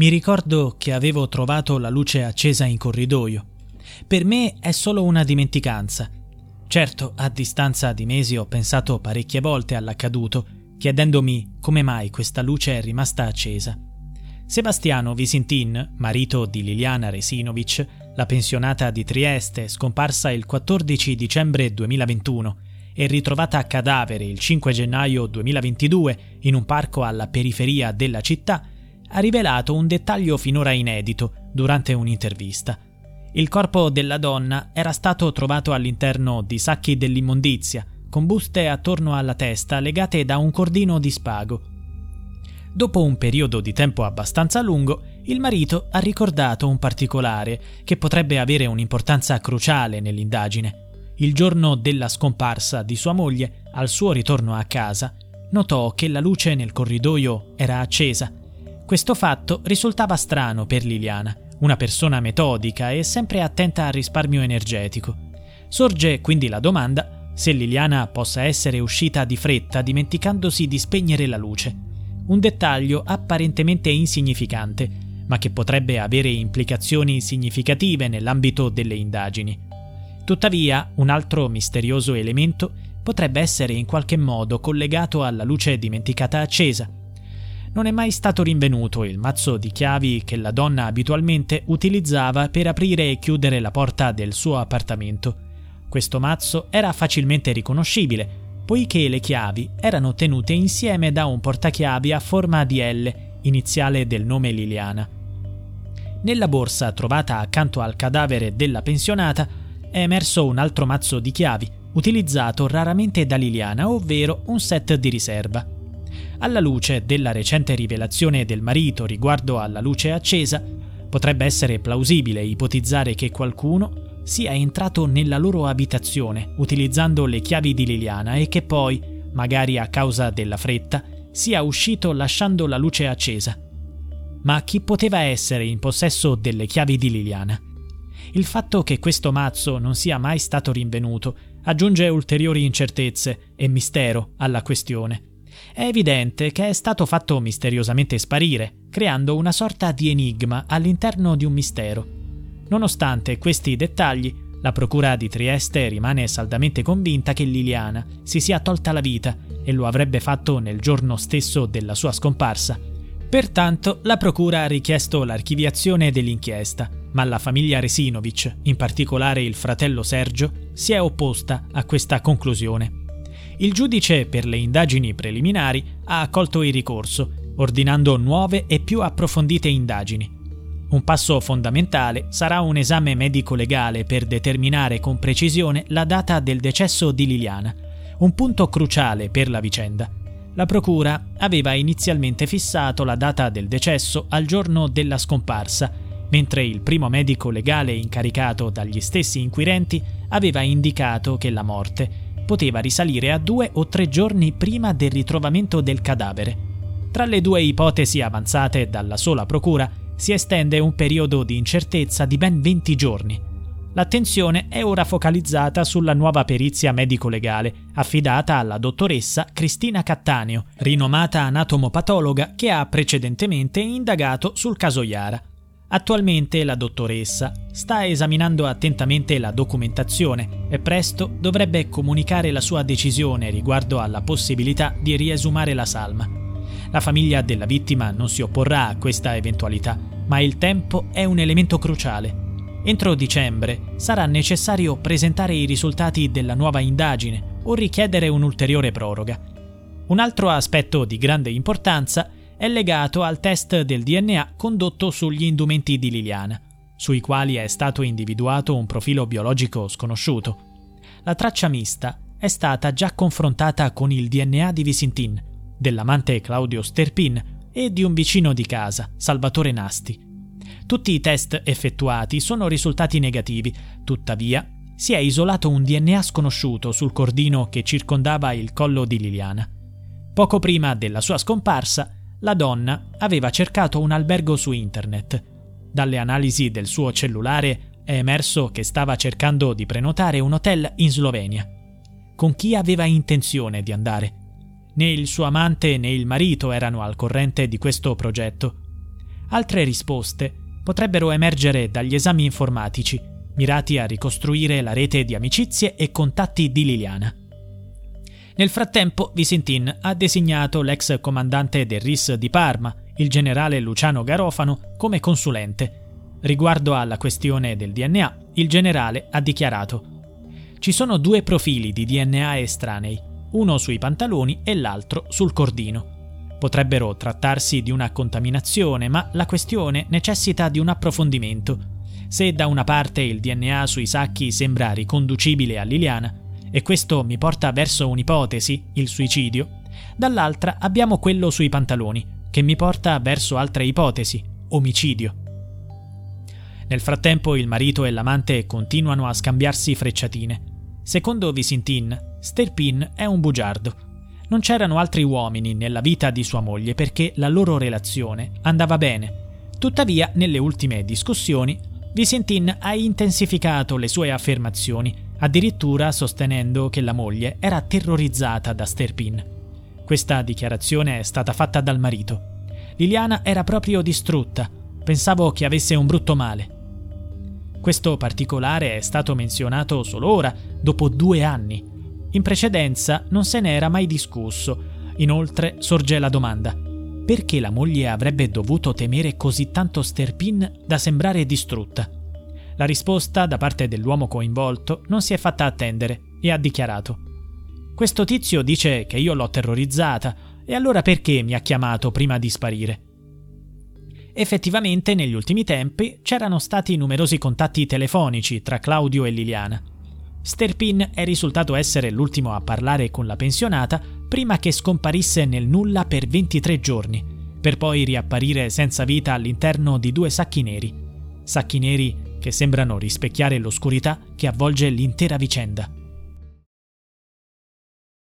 Mi ricordo che avevo trovato la luce accesa in corridoio. Per me è solo una dimenticanza. Certo, a distanza di mesi ho pensato parecchie volte all'accaduto, chiedendomi come mai questa luce è rimasta accesa. Sebastiano Visintin, marito di Liliana Resinovic, la pensionata di Trieste, scomparsa il 14 dicembre 2021 e ritrovata a cadavere il 5 gennaio 2022 in un parco alla periferia della città, ha rivelato un dettaglio finora inedito durante un'intervista. Il corpo della donna era stato trovato all'interno di sacchi dell'immondizia, con buste attorno alla testa legate da un cordino di spago. Dopo un periodo di tempo abbastanza lungo, il marito ha ricordato un particolare che potrebbe avere un'importanza cruciale nell'indagine. Il giorno della scomparsa di sua moglie, al suo ritorno a casa, notò che la luce nel corridoio era accesa questo fatto risultava strano per Liliana, una persona metodica e sempre attenta al risparmio energetico. Sorge quindi la domanda se Liliana possa essere uscita di fretta dimenticandosi di spegnere la luce. Un dettaglio apparentemente insignificante, ma che potrebbe avere implicazioni significative nell'ambito delle indagini. Tuttavia, un altro misterioso elemento potrebbe essere in qualche modo collegato alla luce dimenticata accesa non è mai stato rinvenuto il mazzo di chiavi che la donna abitualmente utilizzava per aprire e chiudere la porta del suo appartamento. Questo mazzo era facilmente riconoscibile, poiché le chiavi erano tenute insieme da un portachiavi a forma di L, iniziale del nome Liliana. Nella borsa trovata accanto al cadavere della pensionata è emerso un altro mazzo di chiavi, utilizzato raramente da Liliana, ovvero un set di riserva. Alla luce della recente rivelazione del marito riguardo alla luce accesa, potrebbe essere plausibile ipotizzare che qualcuno sia entrato nella loro abitazione utilizzando le chiavi di Liliana e che poi, magari a causa della fretta, sia uscito lasciando la luce accesa. Ma chi poteva essere in possesso delle chiavi di Liliana? Il fatto che questo mazzo non sia mai stato rinvenuto aggiunge ulteriori incertezze e mistero alla questione. È evidente che è stato fatto misteriosamente sparire, creando una sorta di enigma all'interno di un mistero. Nonostante questi dettagli, la Procura di Trieste rimane saldamente convinta che Liliana si sia tolta la vita e lo avrebbe fatto nel giorno stesso della sua scomparsa. Pertanto la Procura ha richiesto l'archiviazione dell'inchiesta, ma la famiglia Resinovic, in particolare il fratello Sergio, si è opposta a questa conclusione il giudice per le indagini preliminari ha accolto il ricorso, ordinando nuove e più approfondite indagini. Un passo fondamentale sarà un esame medico-legale per determinare con precisione la data del decesso di Liliana, un punto cruciale per la vicenda. La procura aveva inizialmente fissato la data del decesso al giorno della scomparsa, mentre il primo medico legale incaricato dagli stessi inquirenti aveva indicato che la morte poteva risalire a due o tre giorni prima del ritrovamento del cadavere. Tra le due ipotesi avanzate dalla sola procura si estende un periodo di incertezza di ben 20 giorni. L'attenzione è ora focalizzata sulla nuova perizia medico-legale affidata alla dottoressa Cristina Cattaneo, rinomata anatomopatologa che ha precedentemente indagato sul caso Iara. Attualmente la dottoressa sta esaminando attentamente la documentazione e presto dovrebbe comunicare la sua decisione riguardo alla possibilità di riesumare la salma. La famiglia della vittima non si opporrà a questa eventualità, ma il tempo è un elemento cruciale. Entro dicembre sarà necessario presentare i risultati della nuova indagine o richiedere un'ulteriore proroga. Un altro aspetto di grande importanza è è legato al test del DNA condotto sugli indumenti di Liliana, sui quali è stato individuato un profilo biologico sconosciuto. La traccia mista è stata già confrontata con il DNA di Visintin, dell'amante Claudio Sterpin e di un vicino di casa, Salvatore Nasti. Tutti i test effettuati sono risultati negativi, tuttavia si è isolato un DNA sconosciuto sul cordino che circondava il collo di Liliana. Poco prima della sua scomparsa, la donna aveva cercato un albergo su internet. Dalle analisi del suo cellulare è emerso che stava cercando di prenotare un hotel in Slovenia. Con chi aveva intenzione di andare? Né il suo amante né il marito erano al corrente di questo progetto. Altre risposte potrebbero emergere dagli esami informatici, mirati a ricostruire la rete di amicizie e contatti di Liliana. Nel frattempo, Visintin ha designato l'ex comandante del RIS di Parma, il generale Luciano Garofano, come consulente. Riguardo alla questione del DNA, il generale ha dichiarato ci sono due profili di DNA estranei, uno sui pantaloni e l'altro sul cordino. Potrebbero trattarsi di una contaminazione, ma la questione necessita di un approfondimento. Se da una parte il DNA sui sacchi sembra riconducibile a Liliana, e questo mi porta verso un'ipotesi, il suicidio, dall'altra abbiamo quello sui pantaloni, che mi porta verso altre ipotesi, omicidio. Nel frattempo il marito e l'amante continuano a scambiarsi frecciatine. Secondo Visintin, Sterpin è un bugiardo. Non c'erano altri uomini nella vita di sua moglie perché la loro relazione andava bene. Tuttavia, nelle ultime discussioni, Visintin ha intensificato le sue affermazioni, addirittura sostenendo che la moglie era terrorizzata da Sterpin. Questa dichiarazione è stata fatta dal marito. Liliana era proprio distrutta. Pensavo che avesse un brutto male. Questo particolare è stato menzionato solo ora, dopo due anni. In precedenza non se ne era mai discusso. Inoltre sorge la domanda: perché la moglie avrebbe dovuto temere così tanto Sterpin da sembrare distrutta? La risposta da parte dell'uomo coinvolto non si è fatta attendere e ha dichiarato: Questo tizio dice che io l'ho terrorizzata, e allora perché mi ha chiamato prima di sparire? Effettivamente negli ultimi tempi c'erano stati numerosi contatti telefonici tra Claudio e Liliana. Sterpin è risultato essere l'ultimo a parlare con la pensionata prima che scomparisse nel nulla per 23 giorni, per poi riapparire senza vita all'interno di due sacchi neri. Sacchi neri che sembrano rispecchiare l'oscurità che avvolge l'intera vicenda.